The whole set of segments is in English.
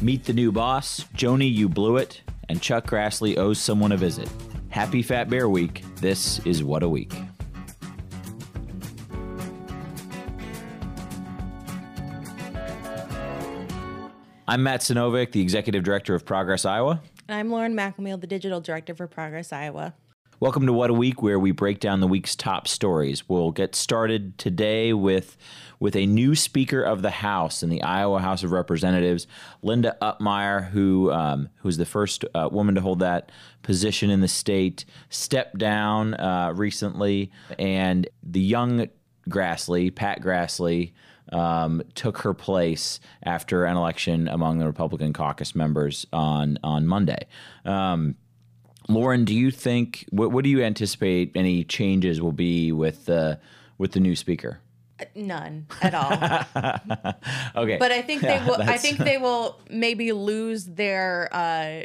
Meet the new boss, Joni, you blew it, and Chuck Grassley owes someone a visit. Happy Fat Bear Week. This is What a Week. I'm Matt Sinovic, the Executive Director of Progress Iowa. And I'm Lauren McElmeal, the Digital Director for Progress Iowa. Welcome to What a Week, where we break down the week's top stories. We'll get started today with with a new Speaker of the House in the Iowa House of Representatives, Linda Upmeyer, who um, who's the first uh, woman to hold that position in the state, stepped down uh, recently, and the young Grassley, Pat Grassley, um, took her place after an election among the Republican caucus members on on Monday. Um, Lauren, do you think what, what do you anticipate any changes will be with the with the new speaker? None at all. okay, but I think Yeah, they will. I think they will maybe lose their. Uh,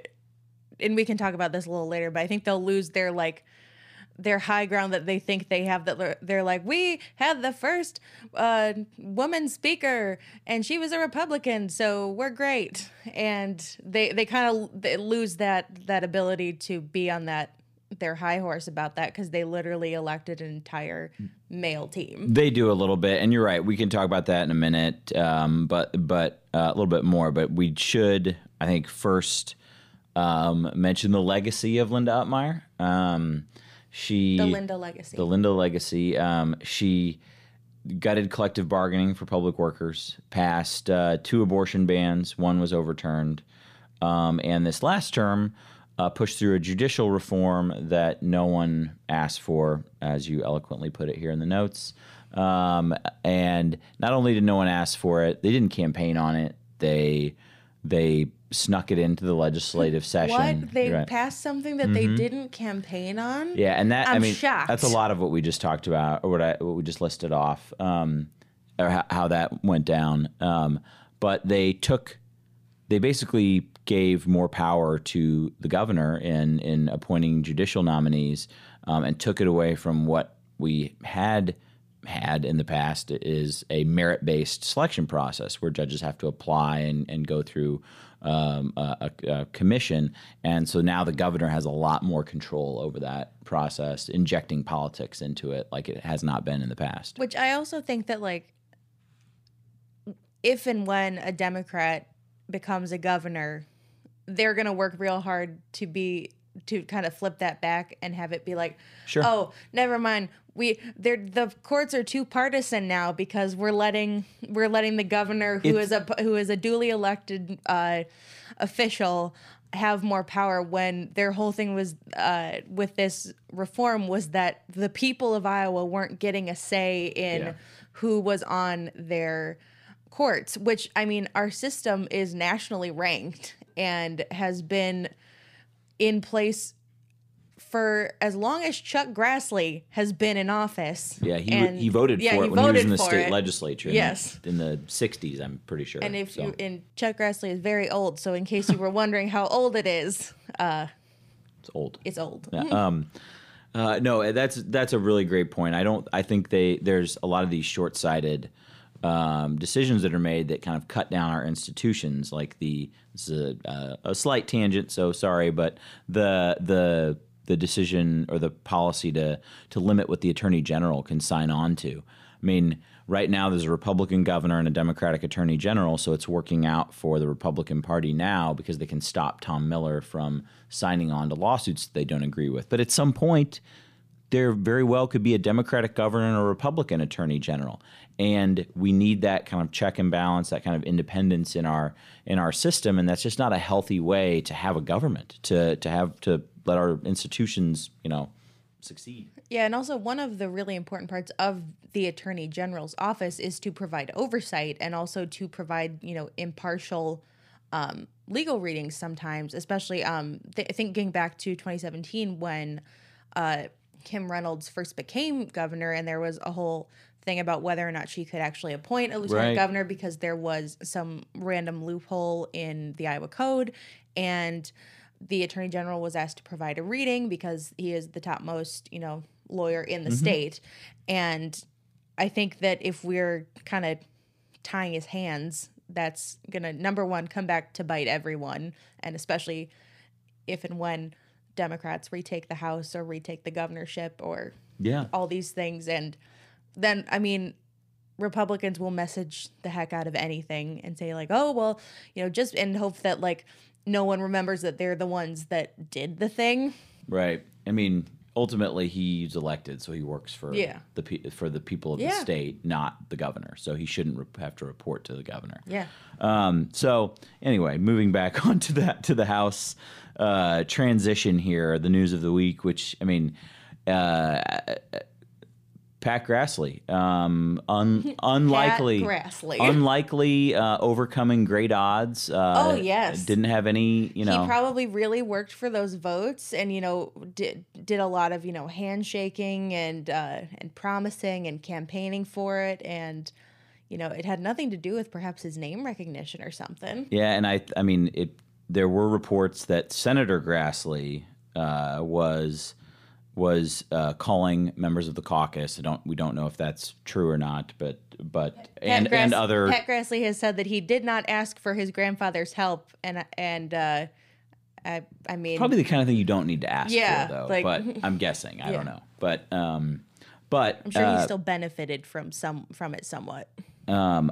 and we can talk about this a little later. But I think they'll lose their like their high ground that they think they have. That they're, like, we had the first uh, woman speaker, and she was a Republican, so we're great. And they they kind of lose that that ability to be on that their high horse about that because they literally elected an entire male team. They do a little bit, and you're right. We can talk about that in a minute, um, but but uh, a little bit more. But we should, I think, first um, mention the legacy of Linda Upmeyer. Um, she The Linda legacy. the Linda legacy. Um, she gutted collective bargaining for public workers, passed uh, two abortion bans, one was overturned, um, and this last term uh, pushed through a judicial reform that no one asked for, as you eloquently put it here in the notes. Um, and not only did no one ask for it, they didn't campaign on it. They they snuck it into the legislative session. What? They Right. passed something that they didn't campaign on? Yeah, and that I I'm mean shocked. that's a lot of what we just talked about, or what I what we just listed off, um, or how, how that went down. Um, but they took, they basically gave more power to the governor in in appointing judicial nominees, um, and took it away from what we had had in the past is a merit based selection process where judges have to apply and, and go through um, a, a, a commission. And so now the governor has a lot more control over that process, injecting politics into it like it has not been in the past. Which I also think that, like, if and when a Democrat becomes a governor, they're going to work real hard to be to kind of flip that back and have it be like, Sure. oh, never mind. We they're the courts are too partisan now because we're letting we're letting the governor who It's- is a who is a duly elected uh, official have more power when their whole thing was uh, with this reform was that the people of Iowa weren't getting a say in Yeah. who was on their courts, which I mean, our system is nationally ranked and has been in place for as long as Chuck Grassley has been in office. Yeah, he, And- he voted yeah, for it when he was in the state it. legislature. in Yes. the, in the '60s, I'm pretty sure. And if So, you and Chuck Grassley is very old, so in case you were wondering how old it is, uh, it's old. it's old. Yeah, um, uh, no, that's that's a really great point. I don't. I think they there's a lot of these short-sighted um, decisions that are made that kind of cut down our institutions. Like the this is a, uh, a slight tangent, so sorry, but the the the decision or the policy to to limit what the attorney general can sign on to. I mean, right now there's a Republican governor and a Democratic attorney general, so it's working out for the Republican Party now because they can stop Tom Miller from signing on to lawsuits that they don't agree with. But at some point, there very well could be a Democratic governor and a Republican attorney general, and we need that kind of check and balance, that kind of independence in our in our system, and that's just not a healthy way to have a government to to have to let our institutions, you know, succeed. Yeah, and also one of the really important parts of the attorney general's office is to provide oversight and also to provide, you know, impartial um, legal readings sometimes, especially um, th- thinking back to 2017 when uh, Kim Reynolds first became governor, and there was a whole thing about whether or not she could actually appoint a lieutenant Right. governor because there was some random loophole in the Iowa Code, and the attorney general was asked to provide a reading because he is the topmost, you know, lawyer in the mm-hmm. state, and I think that if we're kind of tying his hands, that's gonna number one come back to bite everyone, and especially if and when Democrats retake the House or retake the governorship or Yeah. all these things, and then I mean. Republicans will message the heck out of anything and say like, "Oh, well, you know, just in hope that like no one remembers that they're the ones that did the thing." Right. I mean, ultimately, he's elected, so he works for Yeah. the pe- for the people of the state, not the governor. So he shouldn't re- have to report to the governor. Yeah. Um, so anyway, moving back onto that to the House uh, transition here, the news of the week, which I mean, uh, Pat Grassley, um, un- unlikely, Grassley. unlikely, uh, overcoming great odds. Uh, Oh, yes. didn't have any, you know, he probably really worked for those votes and you know did did a lot of you know handshaking and uh and promising and campaigning for it and you know it had nothing to do with perhaps his name recognition or something Yeah, and I I mean it. There were reports that Senator Grassley uh, was was uh, calling members of the caucus. I don't we don't know if that's true or not, but but and Pat and Grass- other Pat Grassley has said that he did not ask for his grandfather's help and and uh I I mean probably the kind of thing you don't need to ask Yeah, for though. like- but I'm guessing I don't know, but um, but I'm sure uh, he still benefited from some from it somewhat. um,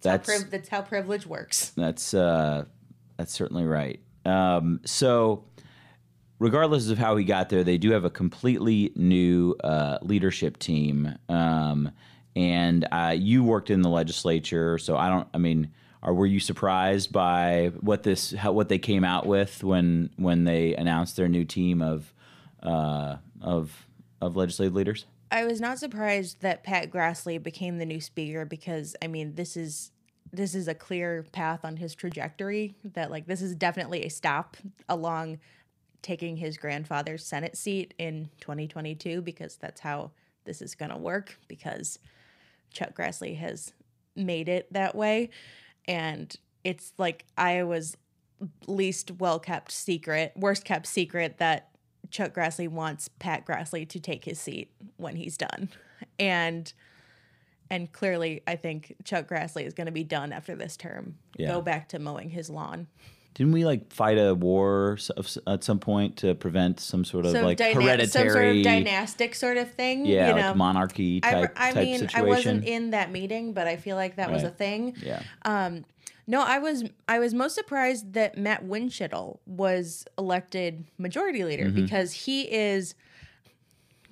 That's that's how, priv- that's how privilege works. That's uh, that's certainly right. Um, so, regardless of how he got there, they do have a completely new uh, leadership team. Um, and uh, you worked in the legislature, so I don't. I mean, are were you surprised by what this how, what they came out with when when they announced their new team of uh, of of legislative leaders? I was not surprised that Pat Grassley became the new speaker because I mean this is this is a clear path on his trajectory that like this is definitely a stop along taking his grandfather's Senate seat in 2022 because that's how this is going to work because Chuck Grassley has made it that way and it's like Iowa's least well kept secret, worst kept secret that Chuck Grassley wants Pat Grassley to take his seat when he's done. And and clearly I think Chuck Grassley is going to be done after this term. Yeah. Go back to mowing his lawn. Didn't we like fight a war s- of s- at some point to prevent some sort of like dyna- hereditary, some sort of dynastic sort of thing, yeah, you like know. monarchy I, type, I type mean, situation? I wasn't in that meeting, but I feel like that was a thing. yeah, Um, No, I was I was most surprised that Matt Windschitl was elected majority leader Mm-hmm. because he is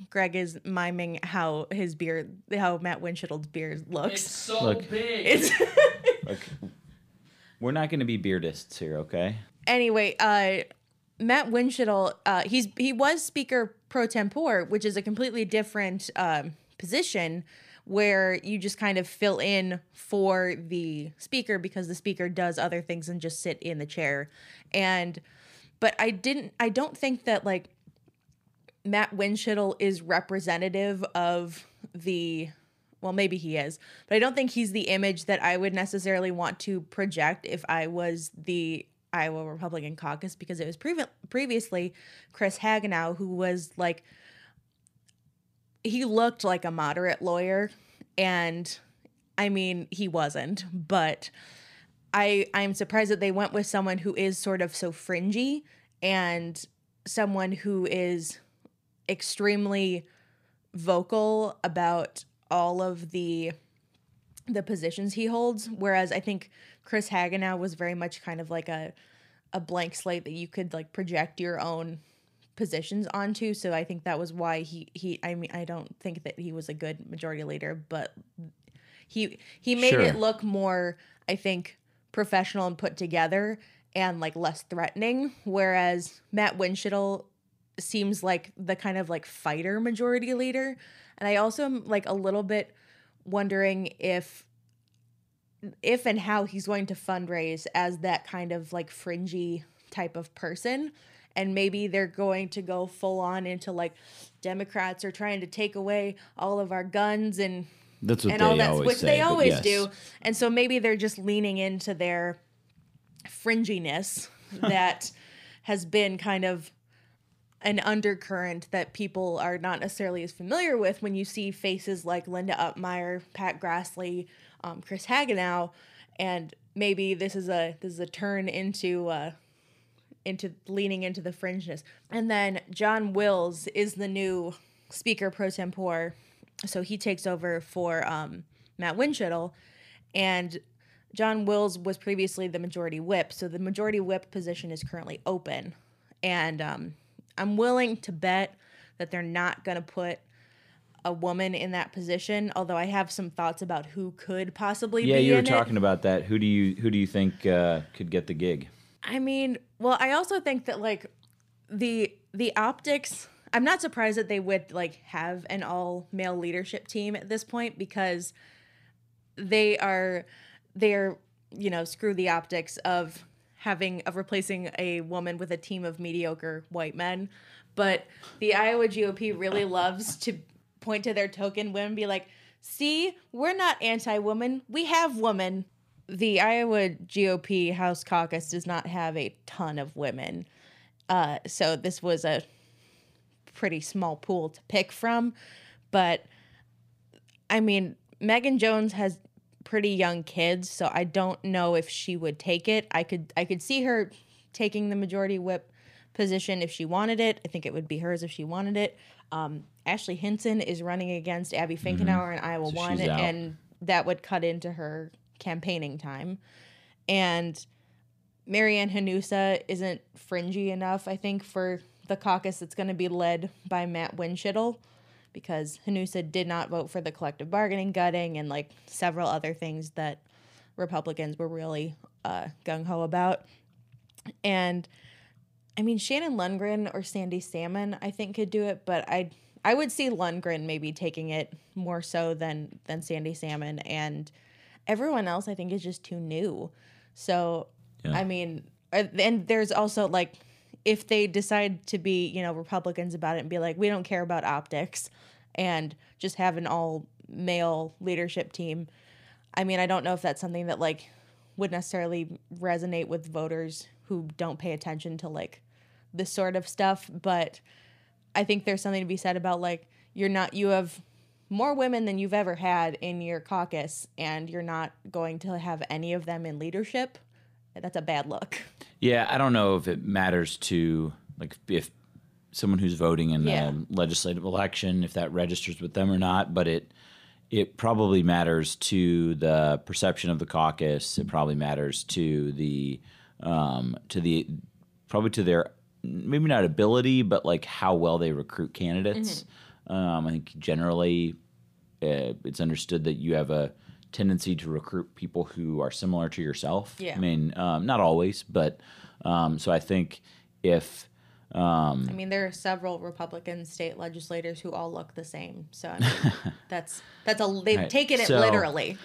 Greg is miming how his beard how Matt Windschitl's beard looks. It's so Look. big. It's like we're not going to be beardists here, okay? anyway, uh Matt Windschitl, uh he's he was speaker pro tempore, which is a completely different um position where you just kind of fill in for the speaker because the speaker does other things than just sit in the chair. And but I didn't I don't think that like Matt Windschitl is representative of the well maybe he is but i don't think he's the image that i would necessarily want to project if i was the iowa republican caucus because it was previ- previously chris hagenow who was like he looked like a moderate lawyer and i mean he wasn't but i i'm surprised that they went with someone who is sort of so fringy and someone who is extremely vocal about all of the the positions he holds whereas i think chris hagenow was very much kind of like a a blank slate that you could like project your own positions onto so i think that was why he he i mean i don't think that he was a good majority leader but he he made Sure. it look more i think professional and put together and like less threatening whereas matt windschitl seems like the kind of like fighter majority leader. And i also am like a little bit wondering if if and how he's going to fundraise as that kind of like fringy type of person. And maybe they're going to go full on into like democrats are trying to take away all of our guns and That's what and they all that always which say, they always yes. do. And so maybe they're just leaning into their fringiness that has been kind of an undercurrent that people are not necessarily as familiar with when you see faces like Linda Upmeyer, Pat Grassley, um, Chris Hagenow, and maybe this is a this is a turn into uh, into leaning into the fringeness. And then John Wills is the new speaker pro tempore, so he takes over for um, Matt Winchell, and John Wills was previously the majority whip, so the majority whip position is currently open, and um, I'm willing to bet that they're not going to put a woman in that position. Although I have some thoughts about who could possibly Yeah, be you were in it. talking about that. Who do you who do you think uh, could get the gig? I mean, well, I also think that like the the optics. I'm not surprised that they would like have an all male leadership team at this point because they are they're you know screw the optics of having of replacing a woman with a team of mediocre white men. But the Iowa GOP really loves to point to their token women, and be like, "See, we're not anti-woman. We have women." The Iowa GOP House Caucus does not have a ton of women, uh, so this was a pretty small pool to pick from. But I mean, Megan Jones has pretty young kids, so I don't know if she would take it. I could I could see her taking the majority whip position if she wanted it. I think it would be hers if she wanted it. Um, Ashley Hinson is running against Abby Finkenauer in Iowa Mm-hmm. So one, and that would cut into her campaigning time. And Mary Ann Hanusa isn't fringy enough, I think, for the caucus that's going to be led by Matt Windschitl because Hanusa did not vote for the collective bargaining gutting and like several other things that Republicans were really uh, gung ho about. And I mean, Shannon Lundgren or Sandy Salmon, I think could do it, but I I would see Lundgren maybe taking it more so than than Sandy Salmon, and everyone else I think is just too new. So Yeah. I mean, uh, and there's also like if they decide to be you know Republicans about it and be like we don't care about optics and just have an all male leadership team. I mean, I don't know if that's something that like would necessarily resonate with voters who don't pay attention to like this sort of stuff, but I think there's something to be said about like you're not you have more women than you've ever had in your caucus and you're not going to have any of them in leadership. That's a bad look. Yeah, I don't know if it matters to like if someone who's voting in Yeah. a legislative election if that registers with them or not, but it it probably matters to the perception of the caucus. It probably matters to the um, to the probably to their maybe not ability, but like how well they recruit candidates. Mm-hmm. Um, I think generally uh, it's understood that you have a tendency to recruit people who are similar to yourself. Yeah. I mean, um, not always, but um, so I think if um, I mean, there are several Republican state legislators who all look the same. So I mean, that's that's a they've Right. taken it So- literally.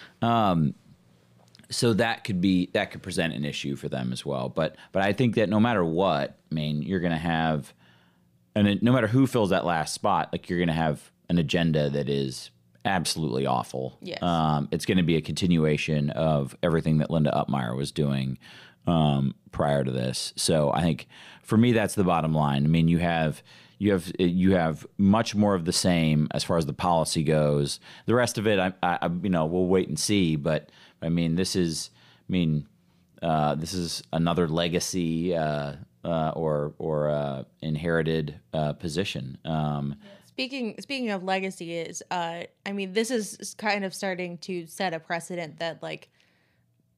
so that could be that could present an issue for them as well. But but I think that no matter what, I mean, you're going to have, and it, no matter who fills that last spot, like you're going to have an agenda that is absolutely awful. Yes. Um, it's going to be a continuation of everything that Linda Upmeyer was doing um, prior to this. So I think for me, that's the bottom line. I mean, you have you have you have much more of the same as far as the policy goes. The rest of it, I, I you know, we'll wait and see. But I mean, this is, I mean, uh, this is another legacy uh, uh, or or uh, inherited uh, position. Um, Speaking speaking of legacy is uh I mean this is kind of starting to set a precedent that like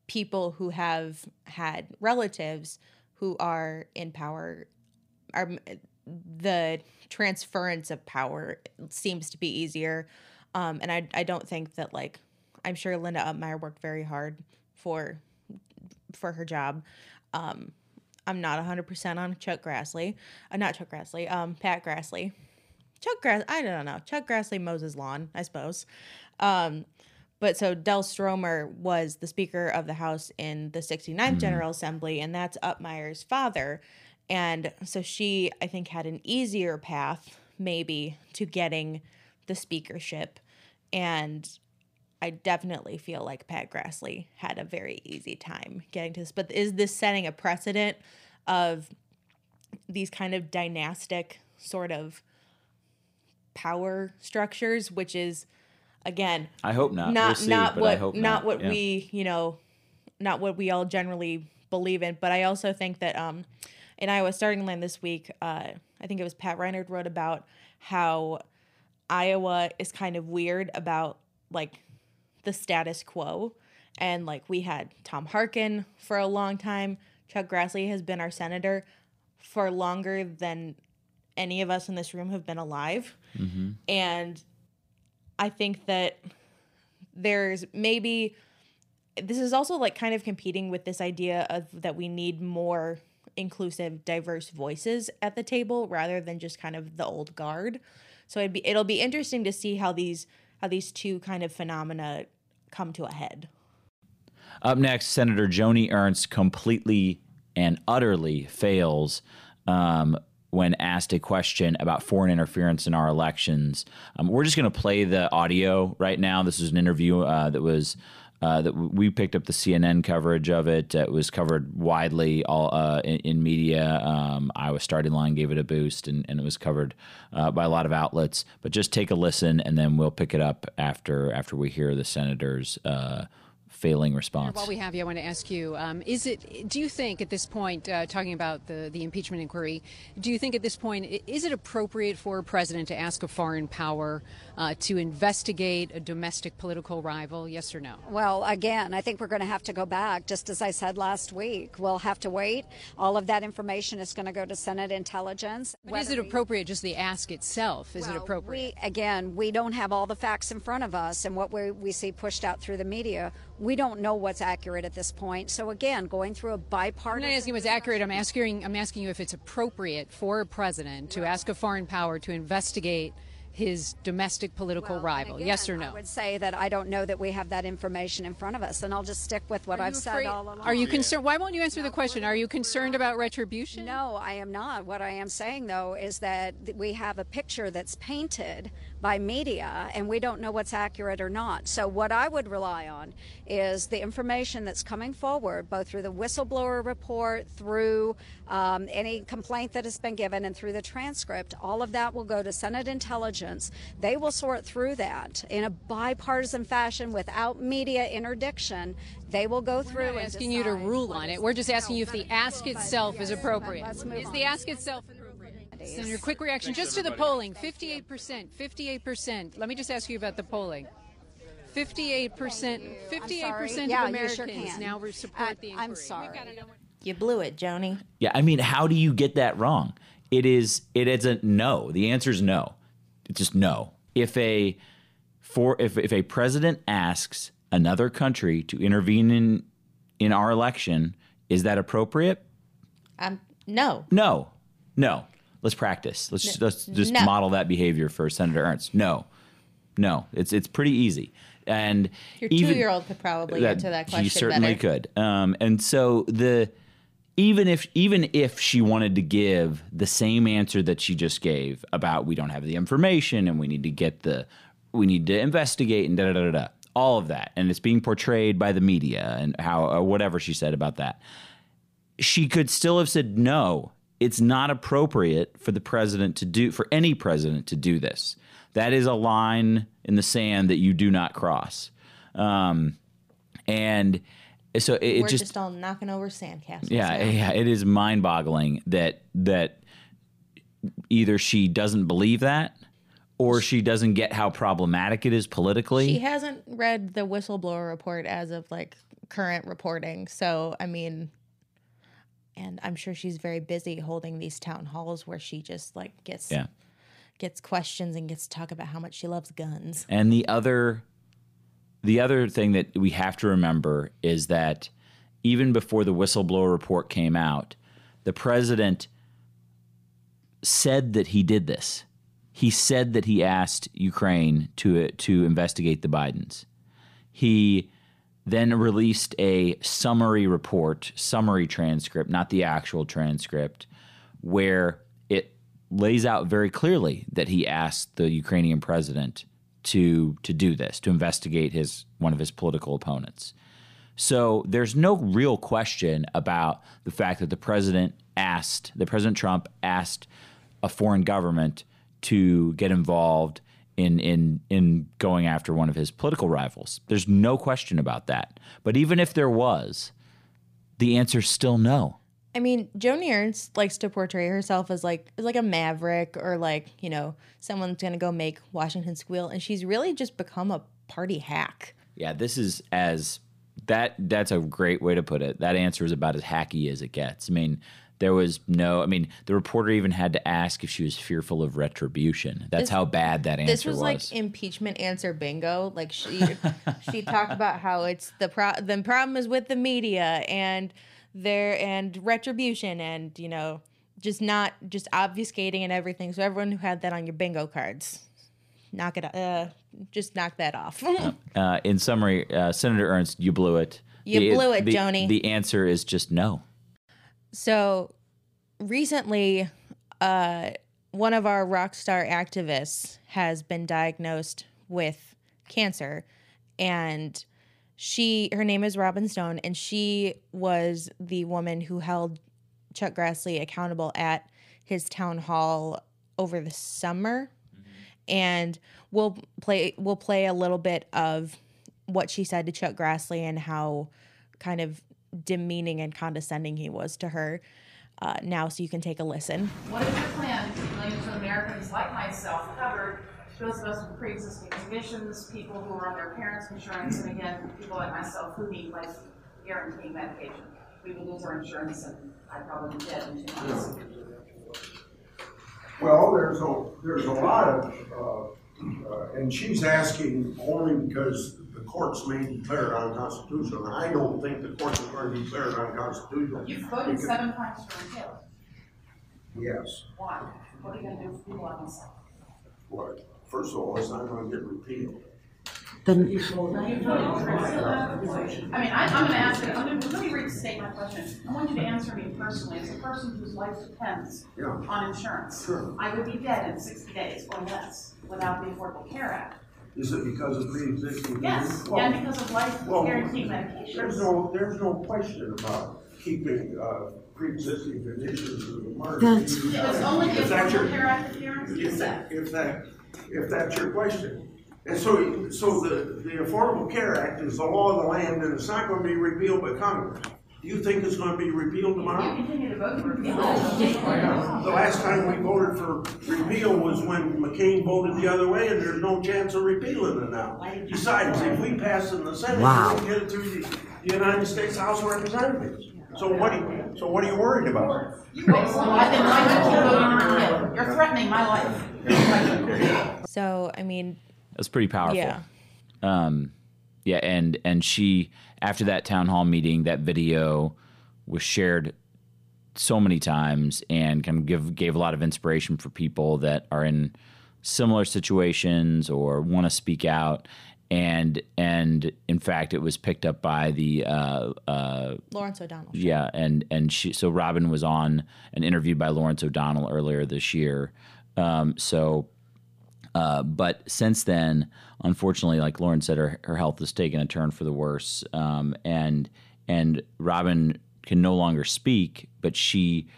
people who have had relatives who are in power are the transference of power seems to be easier um and I I don't think that like I'm sure Linda Upmeyer worked very hard for for her job um I'm not 100% on Chuck Grassley. Uh, not Chuck Grassley, um, Pat Grassley. Chuck Grass, I don't know. Chuck Grassley mows his lawn, I suppose. Um, but so Del Stromer was the Speaker of the House in the 69th General Assembly, and that's Upmeyer's father. And so she, I think, had an easier path, maybe, to getting the speakership. And I definitely feel like Pat Grassley had a very easy time getting to this. But is this setting a precedent of these kind of dynastic sort of power structures, which is again I hope not. not we'll see, not but I what hope not, what Yeah. we you know not what we all generally believe in. But I also think that um, in Iowa starting line this week, uh, I think it was Pat Rynard wrote about how Iowa is kind of weird about like the status quo. And like we had Tom Harkin for a long time. Chuck Grassley has been our senator for longer than any of us in this room have been alive. Mm-hmm. And I think that there's maybe this is also like kind of competing with this idea of that we need more inclusive diverse voices at the table rather than just kind of the old guard so it'd be it'll be interesting to see how these how these two kind of phenomena come to a head up next senator joni ernst completely and utterly fails um, when asked a question about foreign interference in our elections. Um, we're just going to play the audio right now. This is an interview uh, that was. Uh, that we picked up the CNN coverage of it. It was covered widely all uh, in, in, media. Um, Iowa Starting Line gave it a boost, and, and it was covered uh, by a lot of outlets. But just take a listen, and then we'll pick it up after after we hear the senators uh, failing response. While we have you, I want to ask you: um, Is it? Do you think at this point, uh, talking about the the impeachment inquiry, do you think at this point is it appropriate for a president to ask a foreign power uh, to investigate a domestic political rival? Yes or no? Well, again, I think we're going to have to go back. Just as I said last week, we'll have to wait. All of that information is going to go to Senate Intelligence. But is it appropriate? Just the ask itself? Is well, it appropriate? We, again, we don't have all the facts in front of us, and what we, we see pushed out through the media we don't know what's accurate at this point. So again, going through a bipartisan. I'm not asking what's accurate. I'm asking. I'm asking you if it's appropriate for a president to ask a foreign power to investigate his domestic political well, rival? Again, yes or no? I would say that I don't know that we have that information in front of us, and I'll just stick with what I've said all along. Are you concerned? Why won't you answer no, the question? Are you concerned about retribution? No, I am not. What I am saying, though, is that we have a picture that's painted by media, and we don't know what's accurate or not. So, what I would rely on is the information that's coming forward, both through the whistleblower report, through um, any complaint that has been given, and through the transcript. All of that will go to Senate Intelligence. They will sort through that in a bipartisan fashion without media interdiction. They will go through. We're not asking you to rule on it. We're just asking you if the ask itself is appropriate. Is the ask itself appropriate? Senator, quick reaction just to the polling 58%. 58%. Let me just ask you about the polling. 58%, 58% of yeah, Americans sure now support uh, the inquiry. I'm sorry. You blew it, Joni. Yeah, I mean, how do you get that wrong? It is it is a no. The answer is no. Just no. If a for if if a president asks another country to intervene in in our election, is that appropriate? Um, no. No. No. Let's practice. Let's let's just no. model that behavior for Senator Ernst. No, no, it's it's pretty easy. And your two-year-old could probably that, answer that question. He certainly better. could. Um, and so the even if even if she wanted to give the same answer that she just gave about we don't have the information and we need to get the we need to investigate and da da da da all of that and it's being portrayed by the media and how whatever she said about that she could still have said no it's not appropriate for the president to do for any president to do this. That is a line in the sand that you do not cross. Um, and so it, We're just, just all knocking over sandcastles. Yeah, now. yeah, it is mind-boggling that that either she doesn't believe that or she doesn't get how problematic it is politically. She hasn't read the whistleblower report as of like current reporting. So, I mean, and I'm sure she's very busy holding these town halls where she just like gets yeah. gets questions and gets to talk about how much she loves guns. And the other the other thing that we have to remember is that even before the whistleblower report came out, the president said that he did this. He said that he asked Ukraine to to investigate the Bidens. He then released a summary report, summary transcript, not the actual transcript, where it lays out very clearly that he asked the Ukrainian president to to do this, to investigate his one of his political opponents. So there's no real question about the fact that the president asked, the President Trump asked a foreign government to get involved in in in going after one of his political rivals. There's no question about that. But even if there was, the answer's still no. I mean, Joni Ernst likes to portray herself as like as like a maverick or like you know someone's gonna go make Washington squeal, and she's really just become a party hack. Yeah, this is as that that's a great way to put it. That answer is about as hacky as it gets. I mean, there was no I mean, the reporter even had to ask if she was fearful of retribution. That's This- how bad that answer was. This was, like impeachment answer bingo. Like she she talked about how it's the pro the problem is with the media and their and retribution and you know just not just obfuscating and everything. So everyone who had that on your bingo cards, knock it uh just knock that off. uh, in summary, uh, Senator Ernst, you blew it. You blew it, the, Joni. The answer is just no. So recently, uh, one of our rock star activists has been diagnosed with cancer, and she her name is Robin Stone, and she was the woman who held Chuck Grassley accountable at his town hall over the summer. And we'll play we'll play a little bit of what she said to Chuck Grassley and how kind of demeaning and condescending he was to her uh, now so you can take a listen What is your plan to millions of Americans like myself covered, those of us with pre-existing conditions, people who are on their parents' insurance, and again, people like myself who need life guaranteeing medication? We will lose our insurance and I'd probably be dead in two months. Well, there's a, there's a lot of, uh, uh, and she's asking only because the courts may declare it unconstitutional. And I don't think the courts are going to declare it unconstitutional. You've voted Because- seven times to repeal. Yes, Why? What are you gonna do for people like myself? what, first of all, it's not going to get repealed. Then, I mean, I, I'm gonna ask you, I'm gonna, let me restate my question. I want you to answer me personally, as a person whose life depends Yeah. on insurance. Sure. I would be dead in sixty days or less without the Affordable Care Act. Is it because of pre-existing? Yes, conditions? and because of life well, guaranteeing There's medications. no, there's no question about keeping, uh, pre-existing conditions as a market. It's only the If that's your- Affordable Care Act that guarantees If that. that, if that, if that's your question. And so, so the, the Affordable Care Act is the law of the land and it's not gonna be repealed by Congress. Do you think it's gonna be repealed You tomorrow? continue to vote for repeal. it. The last time we voted for repeal was when McCain voted the other way and there's no chance of repealing it now. Besides, if we pass it in the Senate, we'll get it through the, the United States House of Representatives. So what are you, so what are you worried about? You wait, so I then why would you vote to repeal? You're threatening my life. So i mean That's pretty powerful. yeah Um, yeah, and and she after that town hall meeting, that video was shared so many times and kind of give gave a lot of inspiration for people that are in similar situations or want to speak out. And and in fact, it was picked up by the uh, uh, lawrence o'donnell yeah, and and she so Robin was on an interview by Lawrence O'Donnell earlier this year. Um, so, uh, but since then, unfortunately, like Lauren said, her her health has taken a turn for the worse, um, and and Robin can no longer speak, but she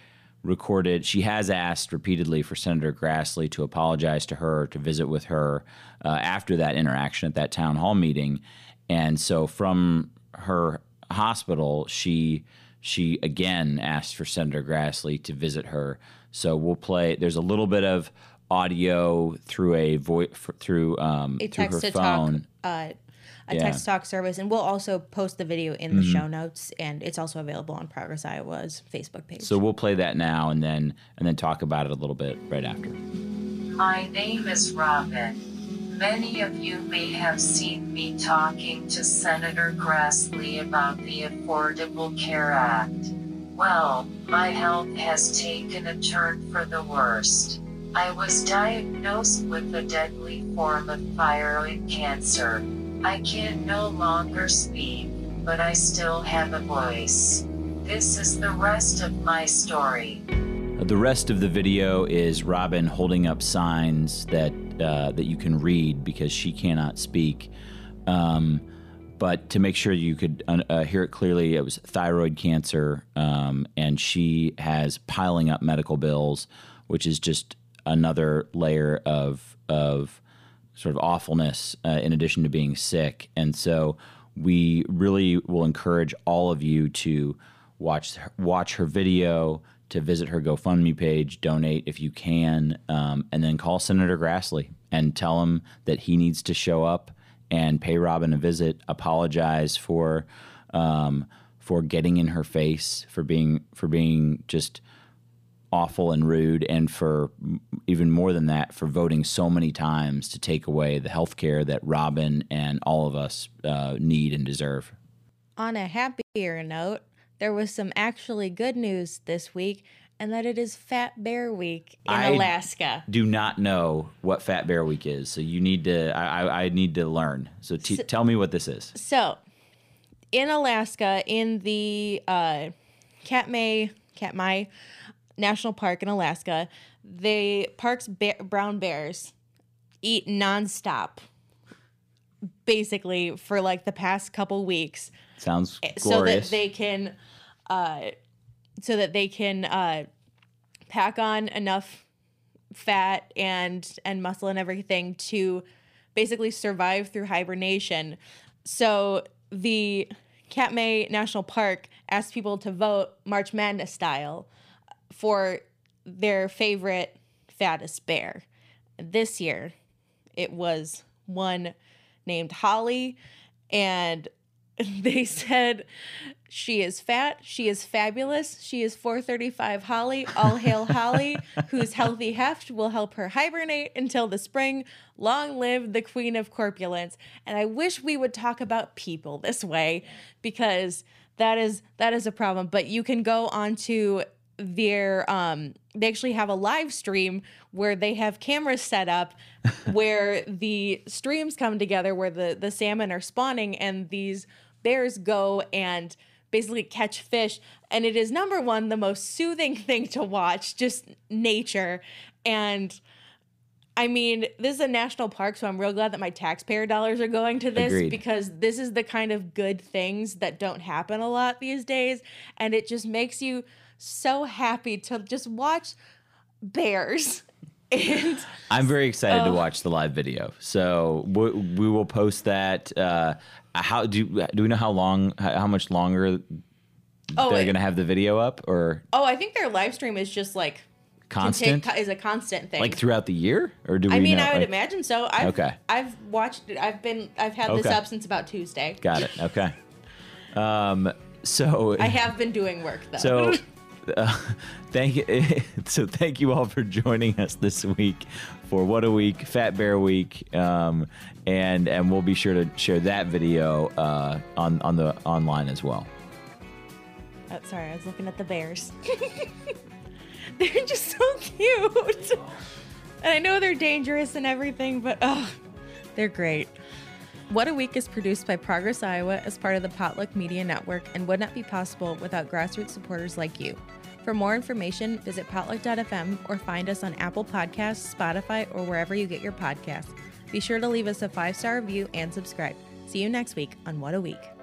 recorded she has asked repeatedly for senator grassley to apologize to her to visit with her uh, after that interaction at that town hall meeting. And so from her hospital she she again asked for senator grassley to visit her. So we'll play there's a little bit of audio through a voice through um a through her text to phone talk uh, a Yeah. Mm-hmm. text talk service and we'll also post the video in the show notes and it's also available on progress iowa's facebook page so we'll play that now and then and then talk about it a little bit right after My name is Robin. Many of you may have seen me talking to Senator Grassley about the Affordable Care Act. Well, my health has taken a turn for the worst. I was diagnosed with a deadly form of thyroid cancer. I can no longer speak, but I still have a voice. This is the rest of my story. The rest of the video is Robin holding up signs that uh, that you can read because she cannot speak. Um, but to make sure you could uh, hear it clearly, it was thyroid cancer, um, and she has piling up medical bills, which is just another layer of of sort of awfulness uh, in addition to being sick. And so we really will encourage all of you to watch watch her video, to visit her GoFundMe page, donate if you can, um, and then call Senator Grassley and tell him that he needs to show up and pay Robin a visit, apologize for um, for getting in her face, for being for being just awful and rude, and for even more than that, for voting so many times to take away the health care that Robin and all of us uh, need and deserve. On a happier note, there was some actually good news this week, and that it is Fat Bear Week in I Alaska. Do not know what Fat Bear Week is, so you need to. I, I, need to learn. So, t- tell me what this is. So, in Alaska, in the uh, Katmai Katmai National Park in Alaska, the park's bear, brown bears eat nonstop, basically for like the past couple weeks, Sounds so that they can, uh, so that they can uh, pack on enough fat and and muscle and everything to basically survive through hibernation. So the Katmai National Park asked people to vote March Madness style for their favorite fattest bear. This year, it was one named Holly, and they said she is fat, she is fabulous, she is 435 Holly, all hail Holly, whose healthy heft will help her hibernate until the spring. Long live the queen of corpulence. And I wish we would talk about people this way because that is that is a problem. But you can go onto their um they actually have a live stream where they have cameras set up where the streams come together where the the salmon are spawning and these bears go and basically catch fish and it is number one the most soothing thing to watch just nature and I mean, this is a national park, so I'm real glad that my taxpayer dollars are going to this Agreed. because this is the kind of good things that don't happen a lot these days. And it just makes you so happy to just watch bears. And I'm very excited Oh. to watch the live video. So we, we will post that. Uh, how do do we know how long, how how much longer oh, they're going to have the video up, or oh, I think their live stream is just like constant, conti- is a constant thing. like throughout the year, or do we? I mean, know, I would like- imagine so. I've, Okay. I've watched it. I've been. I've had this up since about Tuesday. Got it. Okay. Um. So I have been doing work though. So, uh, thank you. So, thank you all for joining us this week for What a Week, Fat Bear Week, um, and and we'll be sure to share that video uh, on on the online as well. Oh, sorry, I was looking at the bears. they're just so cute. And I know they're dangerous and everything, but oh, they're great. What a Week is produced by Progress Iowa as part of the Potluck Media Network and would not be possible without grassroots supporters like you. For more information, visit potluck.fm or find us on Apple Podcasts, Spotify, or wherever you get your podcasts. Be sure to leave us a five star review and subscribe. See you next week on What a Week.